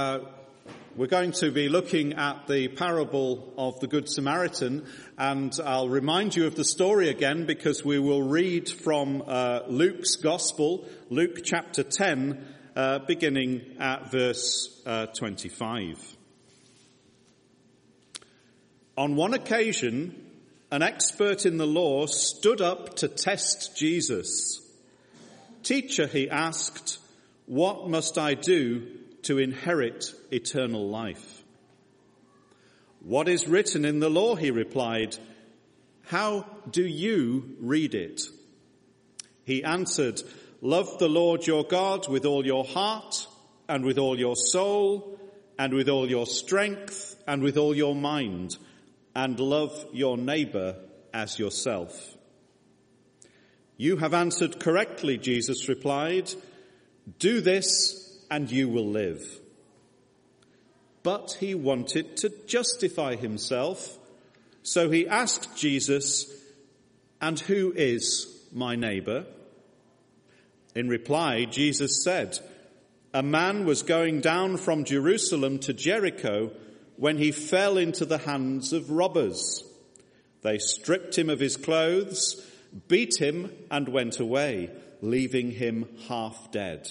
Uh, we're going to be looking at the parable of the Good Samaritan, and I'll remind you of the story again because we will read from uh, Luke's Gospel, Luke chapter 10, uh, beginning at verse uh, 25. On one occasion, an expert in the law stood up to test Jesus. Teacher, he asked, what must I do to inherit eternal life. What is written in the law? He replied. How do you read it? He answered, love the Lord your God with all your heart and with all your soul and with all your strength and with all your mind and love your neighbor as yourself. You have answered correctly, Jesus replied. Do this and you will live. But he wanted to justify himself, so he asked Jesus, and who is my neighbor? In reply, Jesus said, a man was going down from Jerusalem to Jericho when he fell into the hands of robbers. They stripped him of his clothes, beat him, and went away, leaving him half dead.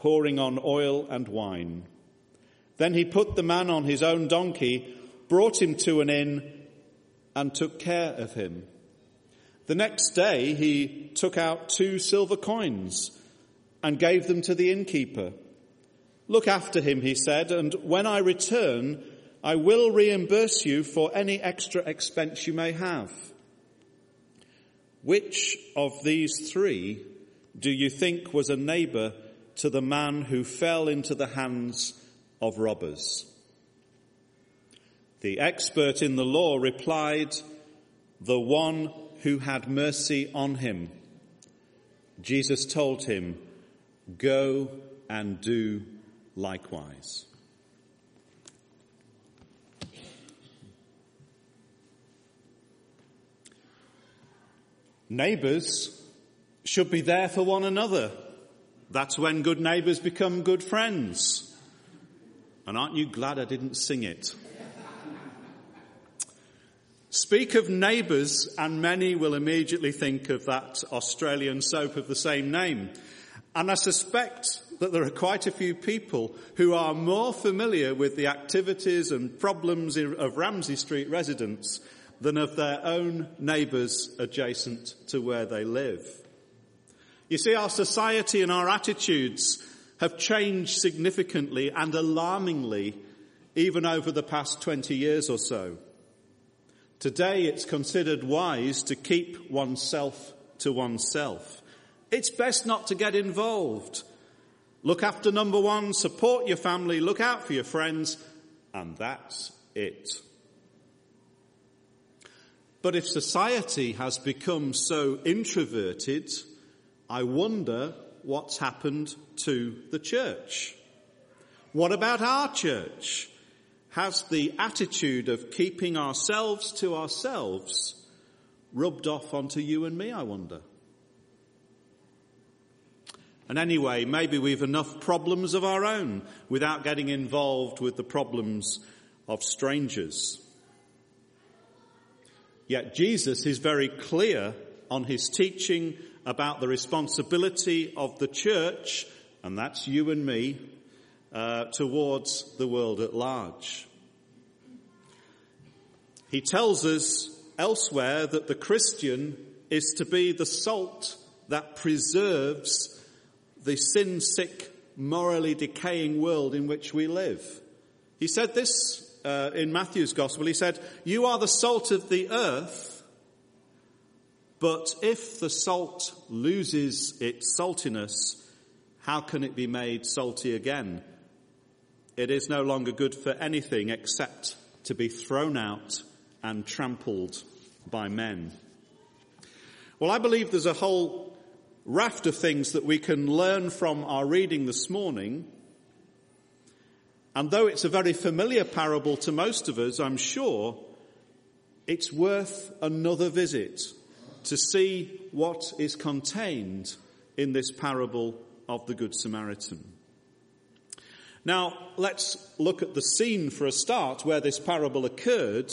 pouring on oil and wine. Then he put the man on his own donkey, brought him to an inn, and took care of him. The next day he took out two silver coins and gave them to the innkeeper. Look after him, he said, and when I return, I will reimburse you for any extra expense you may have. Which of these three do you think was a neighbor to the man who fell into the hands of robbers. The expert in the law replied, the one who had mercy on him. Jesus told him, go and do likewise. Neighbours should be there for one another. That's when good neighbours become good friends. And aren't you glad I didn't sing it? Speak of neighbours and many will immediately think of that Australian soap of the same name. And I suspect that there are quite a few people who are more familiar with the activities and problems of Ramsay Street residents than of their own neighbours adjacent to where they live. You see, our society and our attitudes have changed significantly and alarmingly even over the past 20 years or so. Today it's considered wise to keep oneself to oneself. It's best not to get involved. Look after number one, support your family, look out for your friends, and that's it. But if society has become so introverted, I wonder what's happened to the church. What about our church? Has the attitude of keeping ourselves to ourselves rubbed off onto you and me, I wonder? And anyway, maybe we've enough problems of our own without getting involved with the problems of strangers. Yet Jesus is very clear on his teaching about the responsibility of the church, and that's you and me, uh, towards the world at large. He tells us elsewhere that the Christian is to be the salt that preserves the sin sick, morally decaying world in which we live. He said this uh, in Matthew's gospel. He said, you are the salt of the earth, but if the salt loses its saltiness, how can it be made salty again? it is no longer good for anything except to be thrown out and trampled by men. Well, I believe there's a whole raft of things that we can learn from our reading this morning. And though it's a very familiar parable to most of us, I'm sure it's worth another visit to see what is contained in this parable of the Good Samaritan. Now, let's look at the scene for a start where this parable occurred.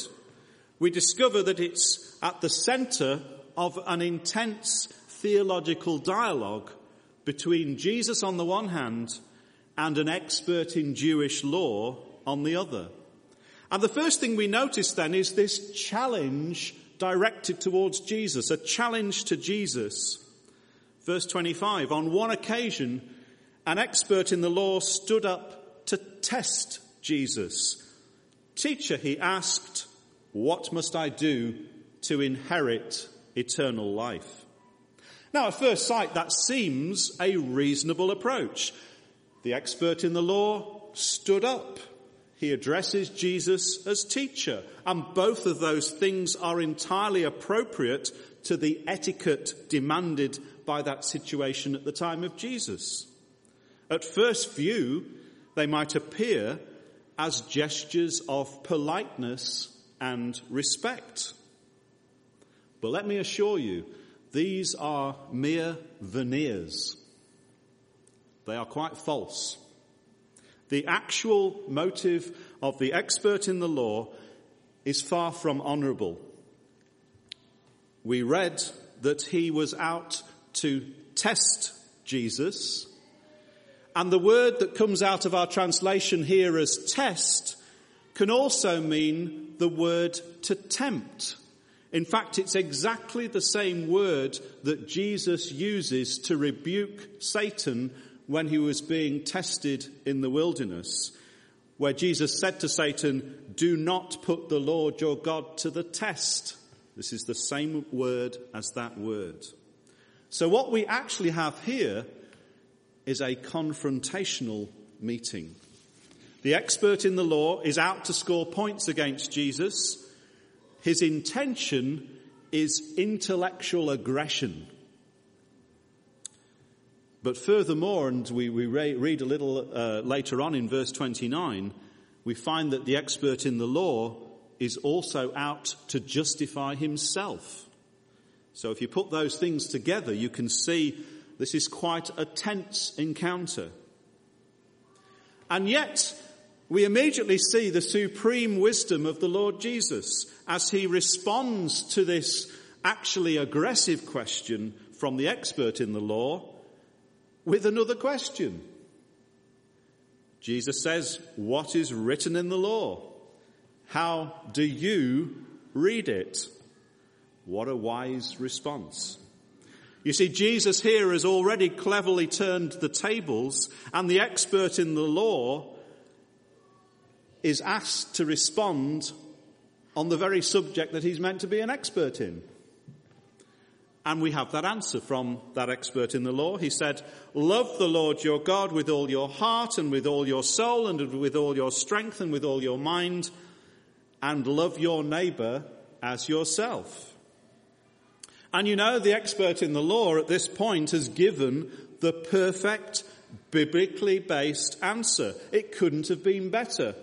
We discover that it's at the center of an intense theological dialogue between Jesus on the one hand and an expert in Jewish law on the other. And the first thing we notice then is this challenge directed towards Jesus, a challenge to Jesus. Verse 25, on one occasion, an expert in the law stood up to test Jesus. Teacher, he asked, what must I do to inherit eternal life? Now, at first sight, that seems a reasonable approach. The expert in the law stood up. He addresses Jesus as teacher, and both of those things are entirely appropriate to the etiquette demanded by that situation at the time of Jesus. At first view, they might appear as gestures of politeness and respect. But let me assure you, these are mere veneers. They are quite false. The actual motive of the expert in the law is far from honourable. We read that he was out to test Jesus, and the word that comes out of our translation here as test can also mean the word to tempt. In fact, it's exactly the same word that Jesus uses to rebuke Satan when he was being tested in the wilderness, where Jesus said to Satan, do not put the Lord your God to the test. This is the same word as that word. So what we actually have here is a confrontational meeting. The expert in the law is out to score points against Jesus his intention is intellectual aggression. But furthermore, and we, we read a little uh, later on in verse 29, we find that the expert in the law is also out to justify himself. So if you put those things together, you can see this is quite a tense encounter. And yet, we immediately see the supreme wisdom of the Lord Jesus as he responds to this actually aggressive question from the expert in the law with another question. Jesus says, what is written in the law? How do you read it? What a wise response. You see, Jesus here has already cleverly turned the tables and the expert in the law is asked to respond on the very subject that he's meant to be an expert in. And we have that answer from that expert in the law. He said, love the Lord your God with all your heart and with all your soul and with all your strength and with all your mind and love your neighbor as yourself. And you know, the expert in the law at this point has given the perfect biblically based answer. It couldn't have been better.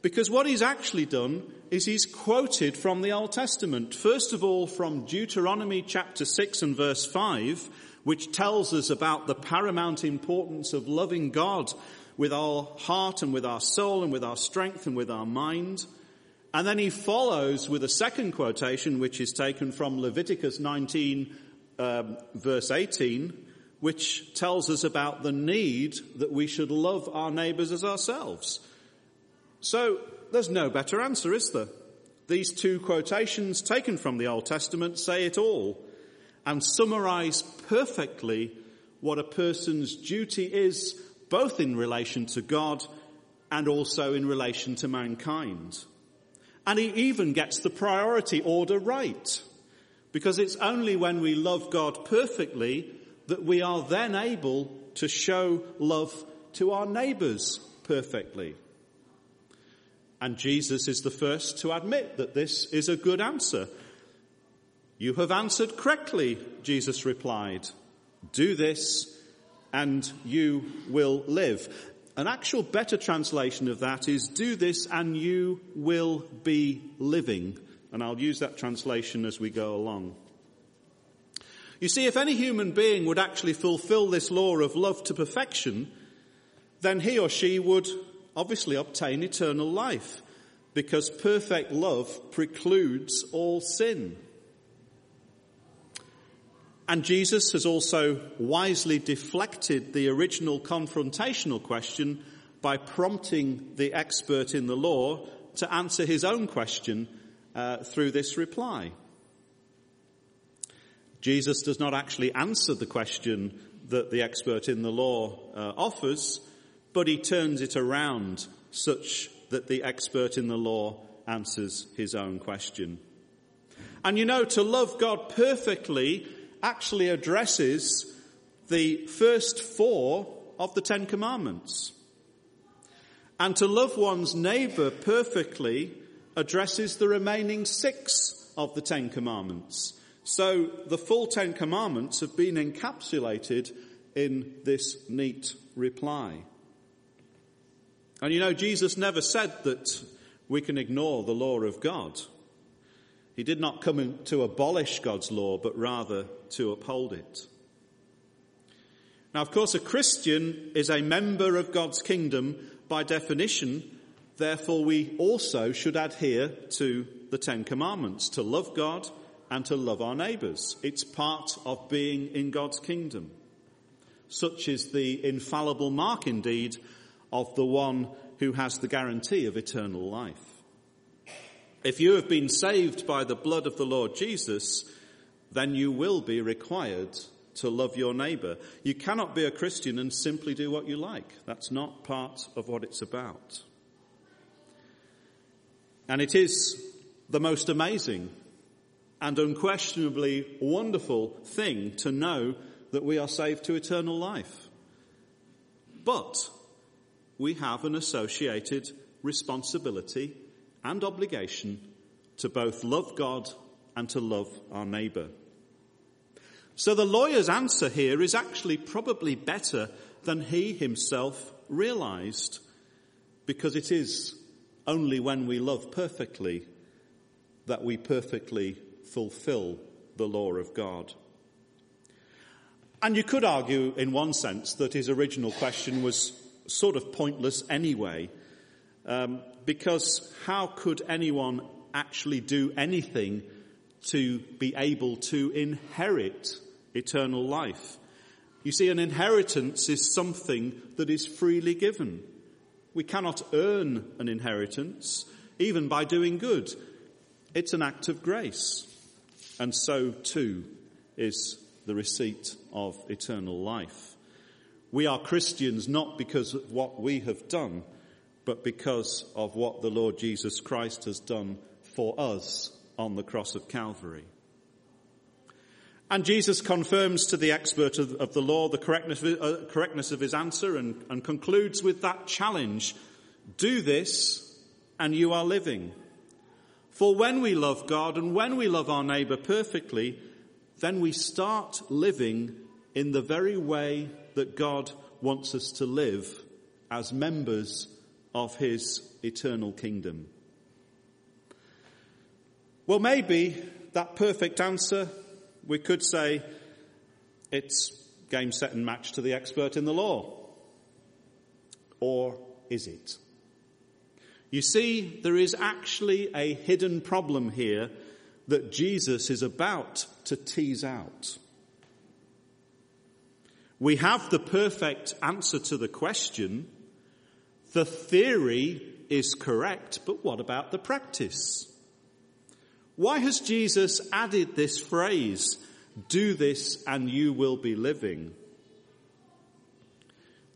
Because what he's actually done is he's quoted from the Old Testament. First of all, from Deuteronomy chapter 6 and verse 5, which tells us about the paramount importance of loving God with our heart and with our soul and with our strength and with our mind. And then he follows with a second quotation, which is taken from Leviticus 19, um, verse 18, which tells us about the need that we should love our neighbors as ourselves. So there's no better answer, is there? These two quotations taken from the Old Testament say it all and summarize perfectly what a person's duty is, both in relation to God and also in relation to mankind. And he even gets the priority order right. Because it's only when we love God perfectly that we are then able to show love to our neighbours perfectly. And Jesus is the first to admit that this is a good answer. You have answered correctly, Jesus replied. Do this and you will live. An actual better translation of that is do this and you will be living. And I'll use that translation as we go along. You see, if any human being would actually fulfill this law of love to perfection, then he or she would obviously obtain eternal life because perfect love precludes all sin. And Jesus has also wisely deflected the original confrontational question by prompting the expert in the law to answer his own question uh, through this reply. Jesus does not actually answer the question that the expert in the law uh, offers, but he turns it around such that the expert in the law answers his own question. And you know, to love God perfectly actually addresses the first four of the Ten Commandments. And to love one's neighbour perfectly addresses the remaining six of the Ten Commandments. So the full Ten Commandments have been encapsulated in this neat reply. And you know, Jesus never said that we can ignore the law of God. He did not come to abolish God's law, but rather to uphold it. Now, of course, a Christian is a member of God's kingdom by definition. Therefore, we also should adhere to the Ten Commandments to love God and to love our neighbours. It's part of being in God's kingdom. Such is the infallible mark, indeed, of the one who has the guarantee of eternal life. If you have been saved by the blood of the Lord Jesus, then you will be required to love your neighbour. You cannot be a Christian and simply do what you like. That's not part of what it's about. And it is the most amazing and unquestionably wonderful thing to know that we are saved to eternal life. But we have an associated responsibility and obligation to both love God and to love our neighbour. So the lawyer's answer here is actually probably better than he himself realized because it is only when we love perfectly that we perfectly fulfill the law of God. And you could argue in one sense that his original question was sort of pointless anyway, um, because how could anyone actually do anything to be able to inherit eternal life? You see, an inheritance is something that is freely given. We cannot earn an inheritance, even by doing good. It's an act of grace. And so too is the receipt of eternal life. We are Christians not because of what we have done, but because of what the Lord Jesus Christ has done for us on the cross of Calvary. And Jesus confirms to the expert of, of the law the correctness, uh, correctness of his answer and, and concludes with that challenge. Do this and you are living. For when we love God and when we love our neighbor perfectly, then we start living in the very way that God wants us to live as members of his eternal kingdom. Well, maybe that perfect answer, we could say it's game, set and match to the expert in the law. Or is it? You see, there is actually a hidden problem here that Jesus is about to tease out. We have the perfect answer to the question. The theory is correct, but what about the practice? Why has Jesus added this phrase, do this and you will be living?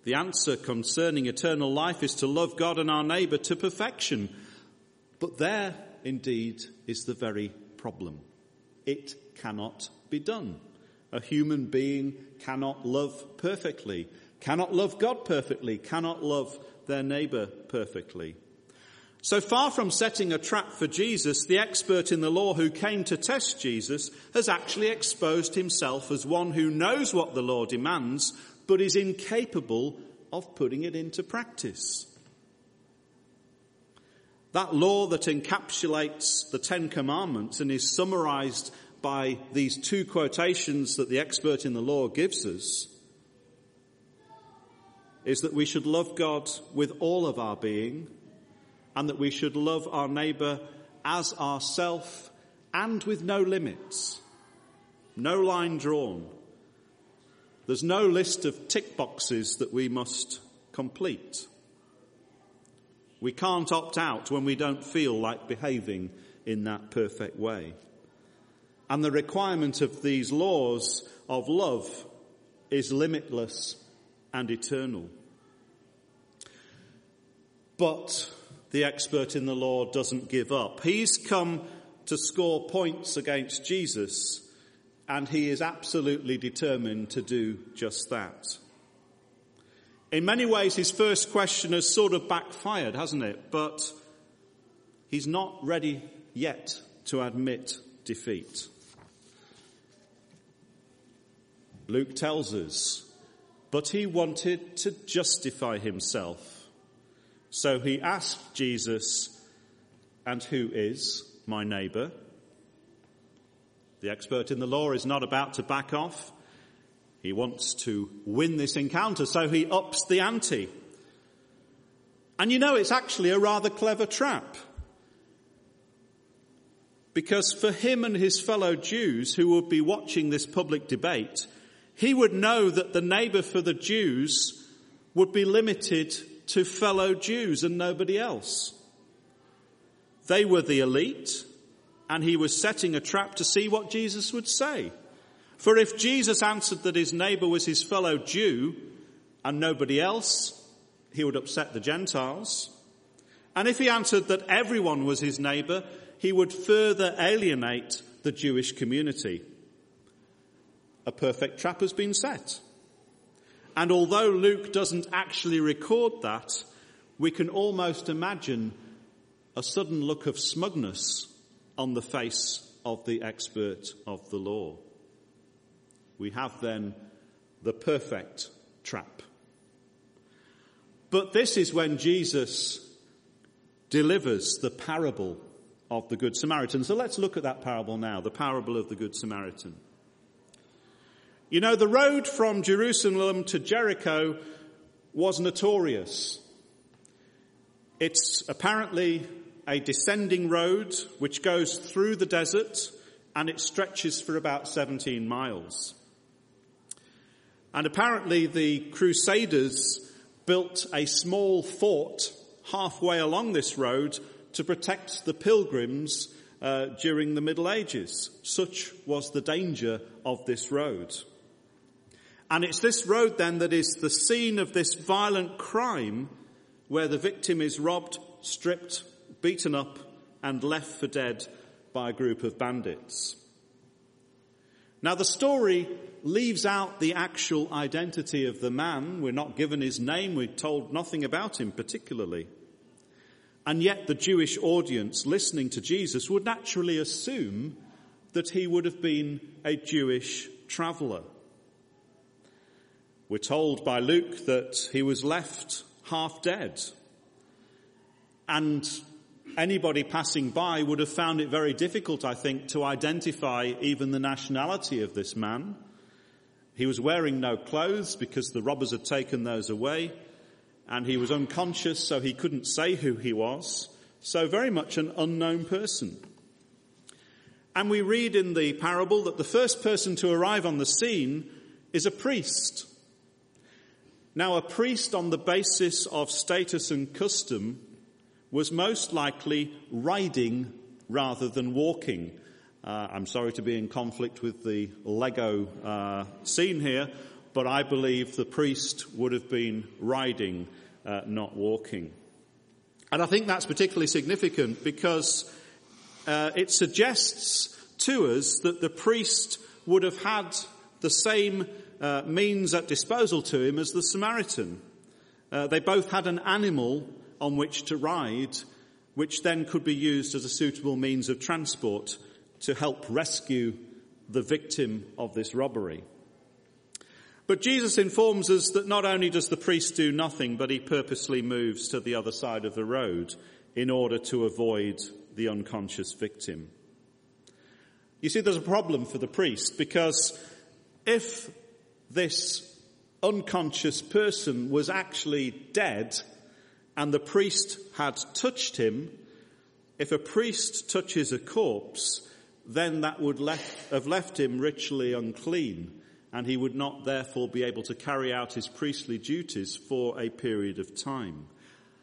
The answer concerning eternal life is to love God and our neighbour to perfection. But there, indeed, is the very problem. It cannot be done. A human being cannot love perfectly, cannot love God perfectly, cannot love their neighbor perfectly. So far from setting a trap for Jesus, the expert in the law who came to test Jesus has actually exposed himself as one who knows what the law demands, but is incapable of putting it into practice. That law that encapsulates the Ten Commandments and is summarized by these two quotations that the expert in the law gives us is that we should love God with all of our being and that we should love our neighbour as ourself and with no limits. No line drawn. There's no list of tick boxes that we must complete. We can't opt out when we don't feel like behaving in that perfect way. And the requirement of these laws of love is limitless and eternal. But the expert in the law doesn't give up. He's come to score points against Jesus, and he is absolutely determined to do just that. In many ways, his first question has sort of backfired, hasn't it? But he's not ready yet to admit defeat. Luke tells us, but he wanted to justify himself. So he asked Jesus, And who is my neighbour? The expert in the law is not about to back off. He wants to win this encounter, so he ups the ante. And you know, it's actually a rather clever trap. Because for him and his fellow Jews who would be watching this public debate, he would know that the neighbour for the Jews would be limited to fellow Jews and nobody else. They were the elite, and he was setting a trap to see what Jesus would say. For if Jesus answered that his neighbor was his fellow Jew and nobody else, he would upset the Gentiles. And if he answered that everyone was his neighbor, he would further alienate the Jewish community. A perfect trap has been set. And although Luke doesn't actually record that, we can almost imagine a sudden look of smugness on the face of the expert of the law. We have then the perfect trap. But this is when Jesus delivers the parable of the Good Samaritan. So let's look at that parable now, the parable of the Good Samaritan. You know, the road from Jerusalem to Jericho was notorious. It's apparently a descending road which goes through the desert and it stretches for about 17 miles. And apparently the Crusaders built a small fort halfway along this road to protect the pilgrims uh, during the Middle Ages. Such was the danger of this road. And it's this road then that is the scene of this violent crime where the victim is robbed, stripped, beaten up, and left for dead by a group of bandits. Now the story leaves out the actual identity of the man. We're not given his name. We're told nothing about him particularly. And yet the Jewish audience listening to Jesus would naturally assume that he would have been a Jewish traveller. We're told by Luke that he was left half dead. And anybody passing by would have found it very difficult, I think, to identify even the nationality of this man. He was wearing no clothes because the robbers had taken those away, and he was unconscious, so he couldn't say who he was. So very much an unknown person. And we read in the parable that the first person to arrive on the scene is a priest. Now, a priest on the basis of status and custom was most likely riding rather than walking. Uh, I'm sorry to be in conflict with the Lego uh, scene here, but I believe the priest would have been riding, uh, not walking. And I think that's particularly significant because uh, it suggests to us that the priest would have had the same uh, means at disposal to him as the Samaritan. Uh, they both had an animal on which to ride, which then could be used as a suitable means of transport to help rescue the victim of this robbery. But Jesus informs us that not only does the priest do nothing, but he purposely moves to the other side of the road in order to avoid the unconscious victim. You see, there's a problem for the priest because if this unconscious person was actually dead and the priest had touched him, if a priest touches a corpse, then that would left, have left him ritually unclean and he would not therefore be able to carry out his priestly duties for a period of time.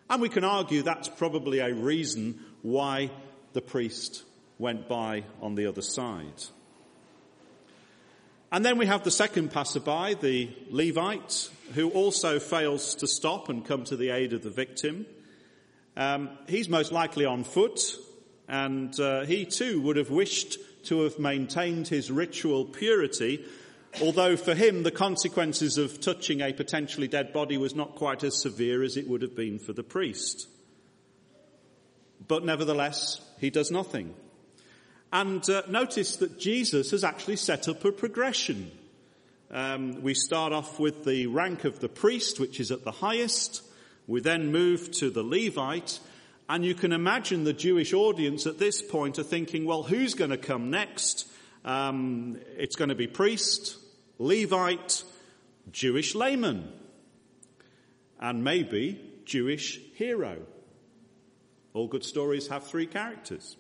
And we can argue that's probably a reason why the priest went by on the other side. And then we have the second passerby, the Levite, who also fails to stop and come to the aid of the victim. Um, he's most likely on foot, and uh, he too would have wished to have maintained his ritual purity, although for him the consequences of touching a potentially dead body was not quite as severe as it would have been for the priest. But nevertheless, he does nothing. And uh, notice that Jesus has actually set up a progression. Um, we start off with the rank of the priest, which is at the highest. We then move to the Levite. And you can imagine the Jewish audience at this point are thinking, well, who's going to come next? Um, it's going to be priest, Levite, Jewish layman, and maybe Jewish hero. All good stories have three characters.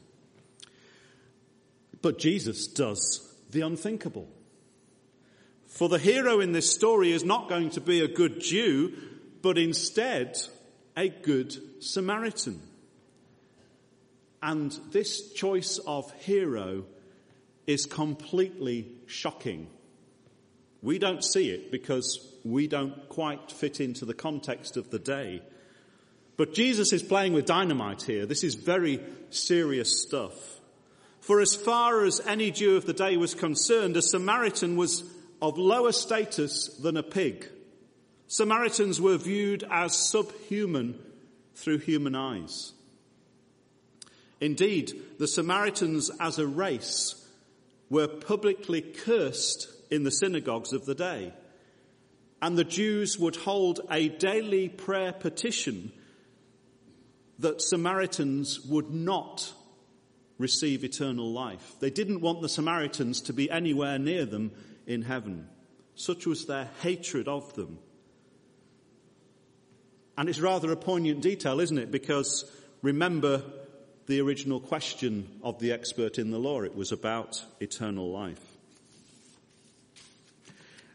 But Jesus does the unthinkable. For the hero in this story is not going to be a good Jew, but instead a good Samaritan. And this choice of hero is completely shocking. We don't see it because we don't quite fit into the context of the day. But Jesus is playing with dynamite here. This is very serious stuff. For as far as any Jew of the day was concerned, a Samaritan was of lower status than a pig. Samaritans were viewed as subhuman through human eyes. Indeed, the Samaritans as a race were publicly cursed in the synagogues of the day. And the Jews would hold a daily prayer petition that Samaritans would not receive eternal life. They didn't want the Samaritans to be anywhere near them in heaven. Such was their hatred of them. And it's rather a poignant detail, isn't it? Because remember the original question of the expert in the law. It was about eternal life.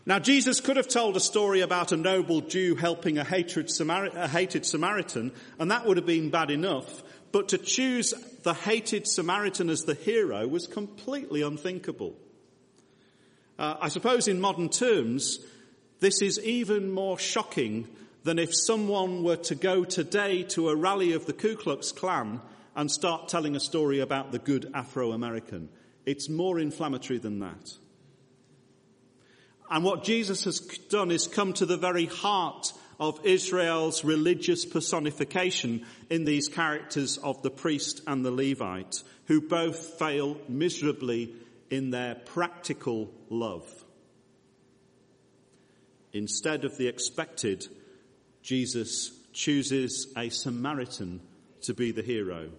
Now, Jesus could have told a story about a noble Jew helping a hated, Samaritan, and that would have been bad enough. But to choose the hated Samaritan as the hero was completely unthinkable. Uh, I suppose in modern terms, this is even more shocking than if someone were to go today to a rally of the Ku Klux Klan and start telling a story about the good Afro American. It's more inflammatory than that. And what Jesus has done is come to the very heart of Israel's religious personification in these characters of the priest and the Levite, who both fail miserably in their practical love. Instead of the expected, Jesus chooses a Samaritan to be the hero.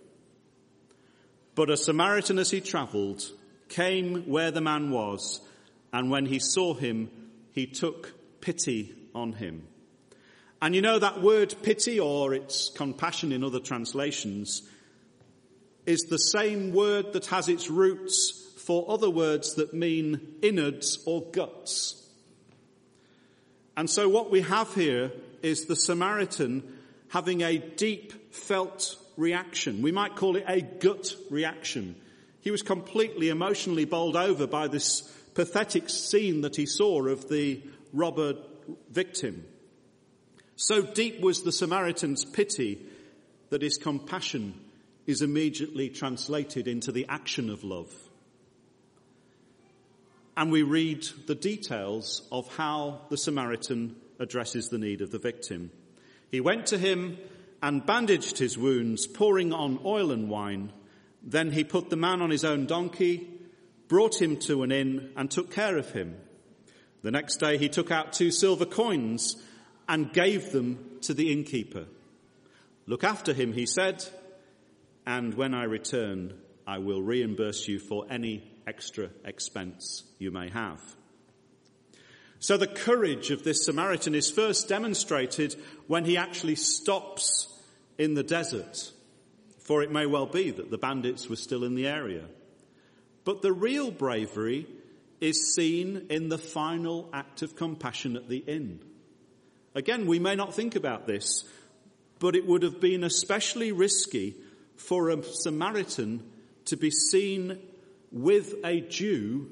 But a Samaritan as he travelled came where the man was, and when he saw him, he took pity on him. And you know that word pity or its compassion in other translations is the same word that has its roots for other words that mean innards or guts. And so what we have here is the Samaritan having a deep felt reaction. We might call it a gut reaction. He was completely emotionally bowled over by this pathetic scene that he saw of the robber victim. So deep was the Samaritan's pity that his compassion is immediately translated into the action of love. And we read the details of how the Samaritan addresses the need of the victim. He went to him and bandaged his wounds, pouring on oil and wine. Then he put the man on his own donkey, brought him to an inn, and took care of him. The next day he took out two silver coins and gave them to the innkeeper. Look after him, he said, and when I return, I will reimburse you for any extra expense you may have. So the courage of this Samaritan is first demonstrated when he actually stops in the desert, for it may well be that the bandits were still in the area. But the real bravery is seen in the final act of compassion at the inn. Again, we may not think about this, but it would have been especially risky for a Samaritan to be seen with a Jew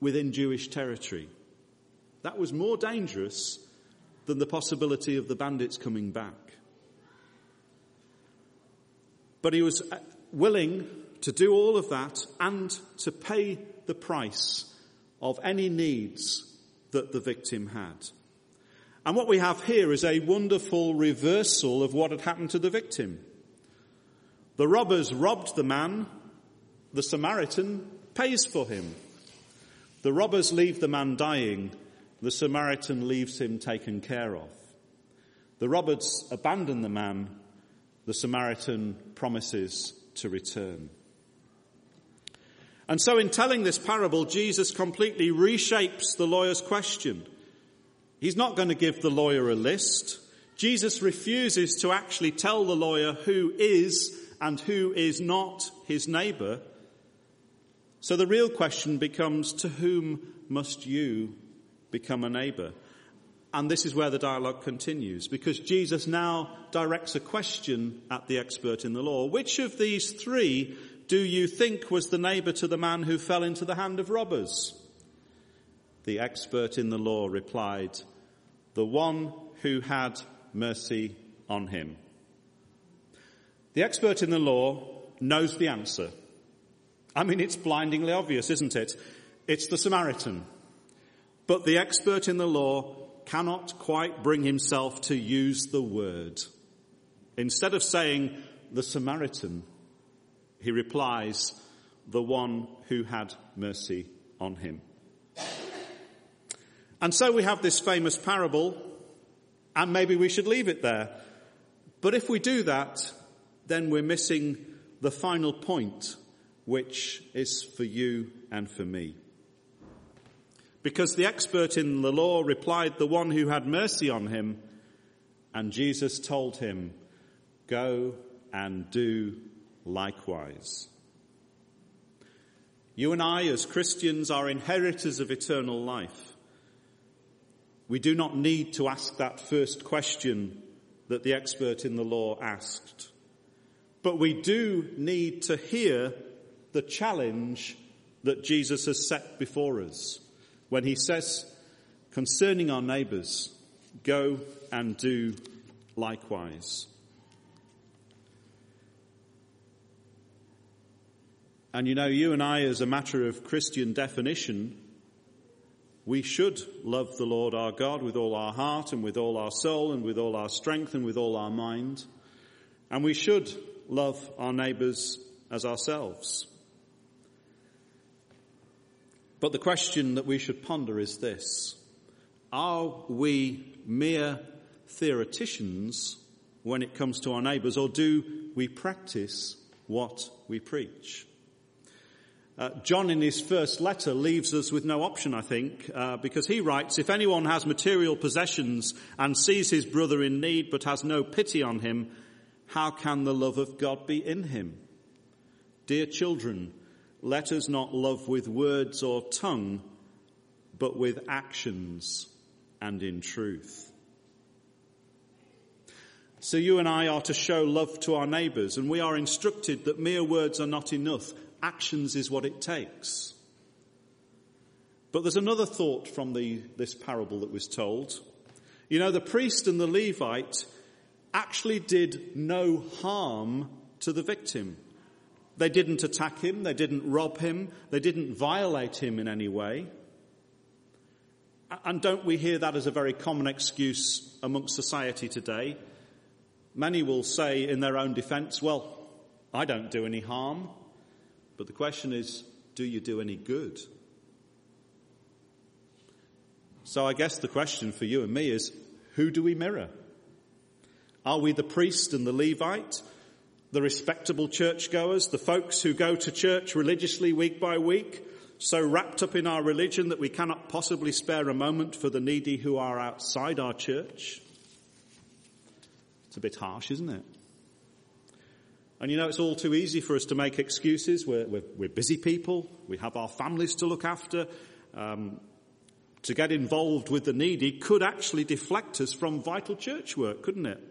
within Jewish territory. That was more dangerous than the possibility of the bandits coming back. But he was uh, willing to do all of that and to pay the price of any needs that the victim had. And what we have here is a wonderful reversal of what had happened to the victim. The robbers robbed the man, the Samaritan pays for him. The robbers leave the man dying, the Samaritan leaves him taken care of. The robbers abandon the man, the Samaritan promises to return. And so in telling this parable, Jesus completely reshapes the lawyer's question. He's not going to give the lawyer a list. Jesus refuses to actually tell the lawyer who is and who is not his neighbor. So the real question becomes, to whom must you become a neighbor? And this is where the dialogue continues because Jesus now directs a question at the expert in the law. Which of these three do you think was the neighbor to the man who fell into the hand of robbers? The expert in the law replied, the one who had mercy on him. The expert in the law knows the answer. I mean, it's blindingly obvious, isn't it? It's the Samaritan. But the expert in the law cannot quite bring himself to use the word. Instead of saying the Samaritan, he replies, the one who had mercy on him. And so we have this famous parable, and maybe we should leave it there. But if we do that, then we're missing the final point, which is for you and for me. Because the expert in the law replied, the one who had mercy on him, and Jesus told him, go and do likewise. You and I, as Christians, are inheritors of eternal life. We do not need to ask that first question that the expert in the law asked. But we do need to hear the challenge that Jesus has set before us when he says concerning our neighbours, go and do likewise. And you know, you and I, as a matter of Christian definition, we should love the Lord our God with all our heart and with all our soul and with all our strength and with all our mind. And we should love our neighbours as ourselves. But the question that we should ponder is this. Are we mere theoreticians when it comes to our neighbours, or do we practice what we preach? Uh, John, in his first letter, leaves us with no option, I think, uh, because he writes, If anyone has material possessions and sees his brother in need but has no pity on him, how can the love of God be in him? Dear children, let us not love with words or tongue, but with actions and in truth. So you and I are to show love to our neighbours, and we are instructed that mere words are not enough. Actions is what it takes. But there's another thought from the, this parable that was told. You know, the priest and the Levite actually did no harm to the victim. They didn't attack him. They didn't rob him. They didn't violate him in any way. And don't we hear that as a very common excuse amongst society today? Many will say in their own defense, well, I don't do any harm. But the question is, do you do any good? So I guess the question for you and me is, who do we mirror? Are we the priest and the Levite, the respectable churchgoers, the folks who go to church religiously week by week, so wrapped up in our religion that we cannot possibly spare a moment for the needy who are outside our church? It's a bit harsh, isn't it? And you know, it's all too easy for us to make excuses. We're, we're, we're busy people. We have our families to look after. Um, to get involved with the needy could actually deflect us from vital church work, couldn't it?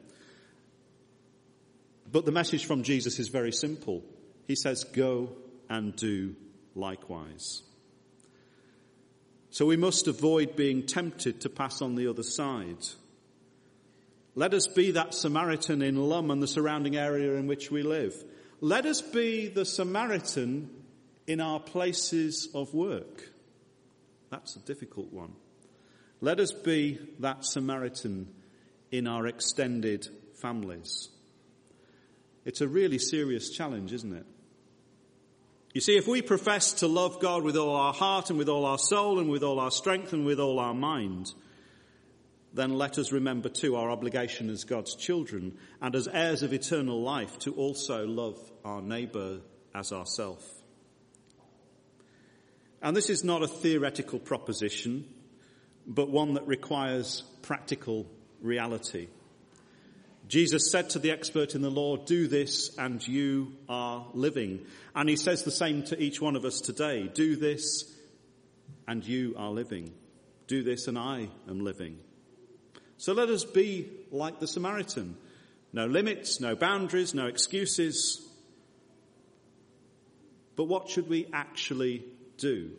But the message from Jesus is very simple. He says, go and do likewise. So we must avoid being tempted to pass on the other side. Let us be that Samaritan in Lumb and the surrounding area in which we live. Let us be the Samaritan in our places of work. That's a difficult one. Let us be that Samaritan in our extended families. It's a really serious challenge, isn't it? You see, if we profess to love God with all our heart and with all our soul and with all our strength and with all our mind, then let us remember too our obligation as God's children and as heirs of eternal life to also love our neighbour as ourself. And this is not a theoretical proposition, but one that requires practical reality. Jesus said to the expert in the law, do this and you are living. And he says the same to each one of us today. Do this and you are living. Do this and I am living. So let us be like the Samaritan. No limits, no boundaries, no excuses. But what should we actually do?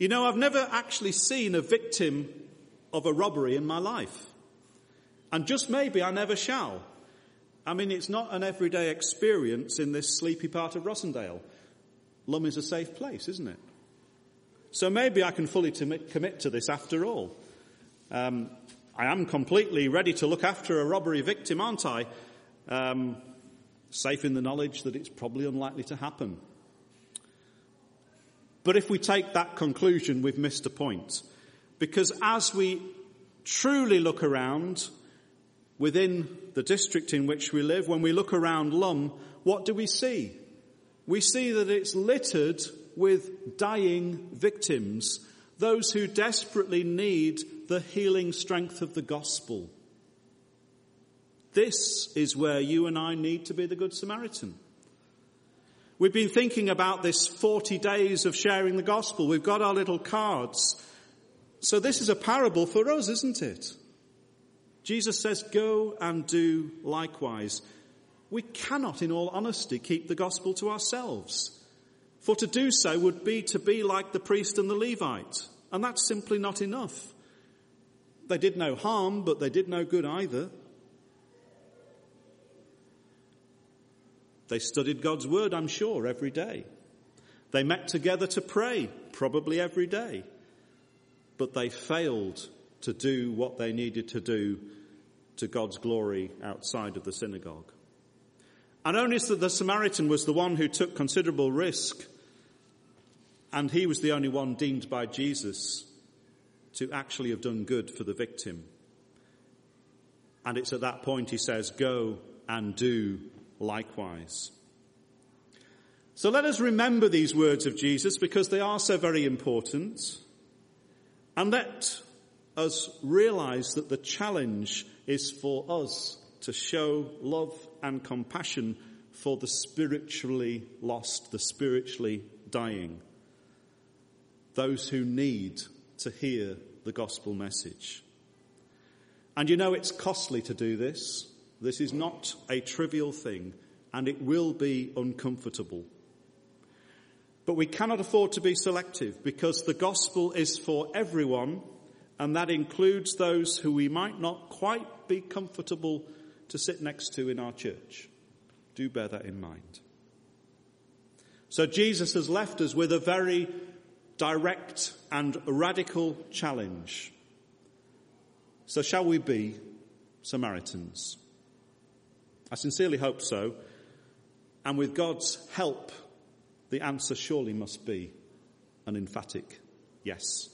You know, I've never actually seen a victim of a robbery in my life. And just maybe I never shall. I mean, it's not an everyday experience in this sleepy part of Rossendale. Lumb is a safe place, isn't it? So maybe I can fully commit to this after all. Um, I am completely ready to look after a robbery victim, aren't I? Um, safe in the knowledge that it's probably unlikely to happen. But if we take that conclusion, we've missed a point. Because as we truly look around, within the district in which we live, when we look around Lumb, what do we see? We see that it's littered with dying victims, those who desperately need the healing strength of the gospel. This is where you and I need to be the Good Samaritan. We've been thinking about this 40 days of sharing the gospel. We've got our little cards. So this is a parable for us, isn't it? Jesus says, go and do likewise. We cannot, in all honesty, keep the gospel to ourselves. For to do so would be to be like the priest and the Levite. And that's simply not enough. They did no harm, but they did no good either. They studied God's word, I'm sure, every day. They met together to pray, probably every day. But they failed to do what they needed to do to God's glory outside of the synagogue. And notice that the Samaritan was the one who took considerable risk, and he was the only one deemed by Jesus to actually have done good for the victim. And it's at that point he says, Go and do likewise. So let us remember these words of Jesus because they are so very important. And let us realize that the challenge is for us to show love and compassion for the spiritually lost, the spiritually dying, those who need to hear the gospel message. And you know it's costly to do this. This is not a trivial thing and it will be uncomfortable. But we cannot afford to be selective because the gospel is for everyone and that includes those who we might not quite be comfortable to sit next to in our church. Do bear that in mind. So Jesus has left us with a very direct and radical challenge. So shall we be Samaritans? I sincerely hope so. And with God's help, the answer surely must be an emphatic yes.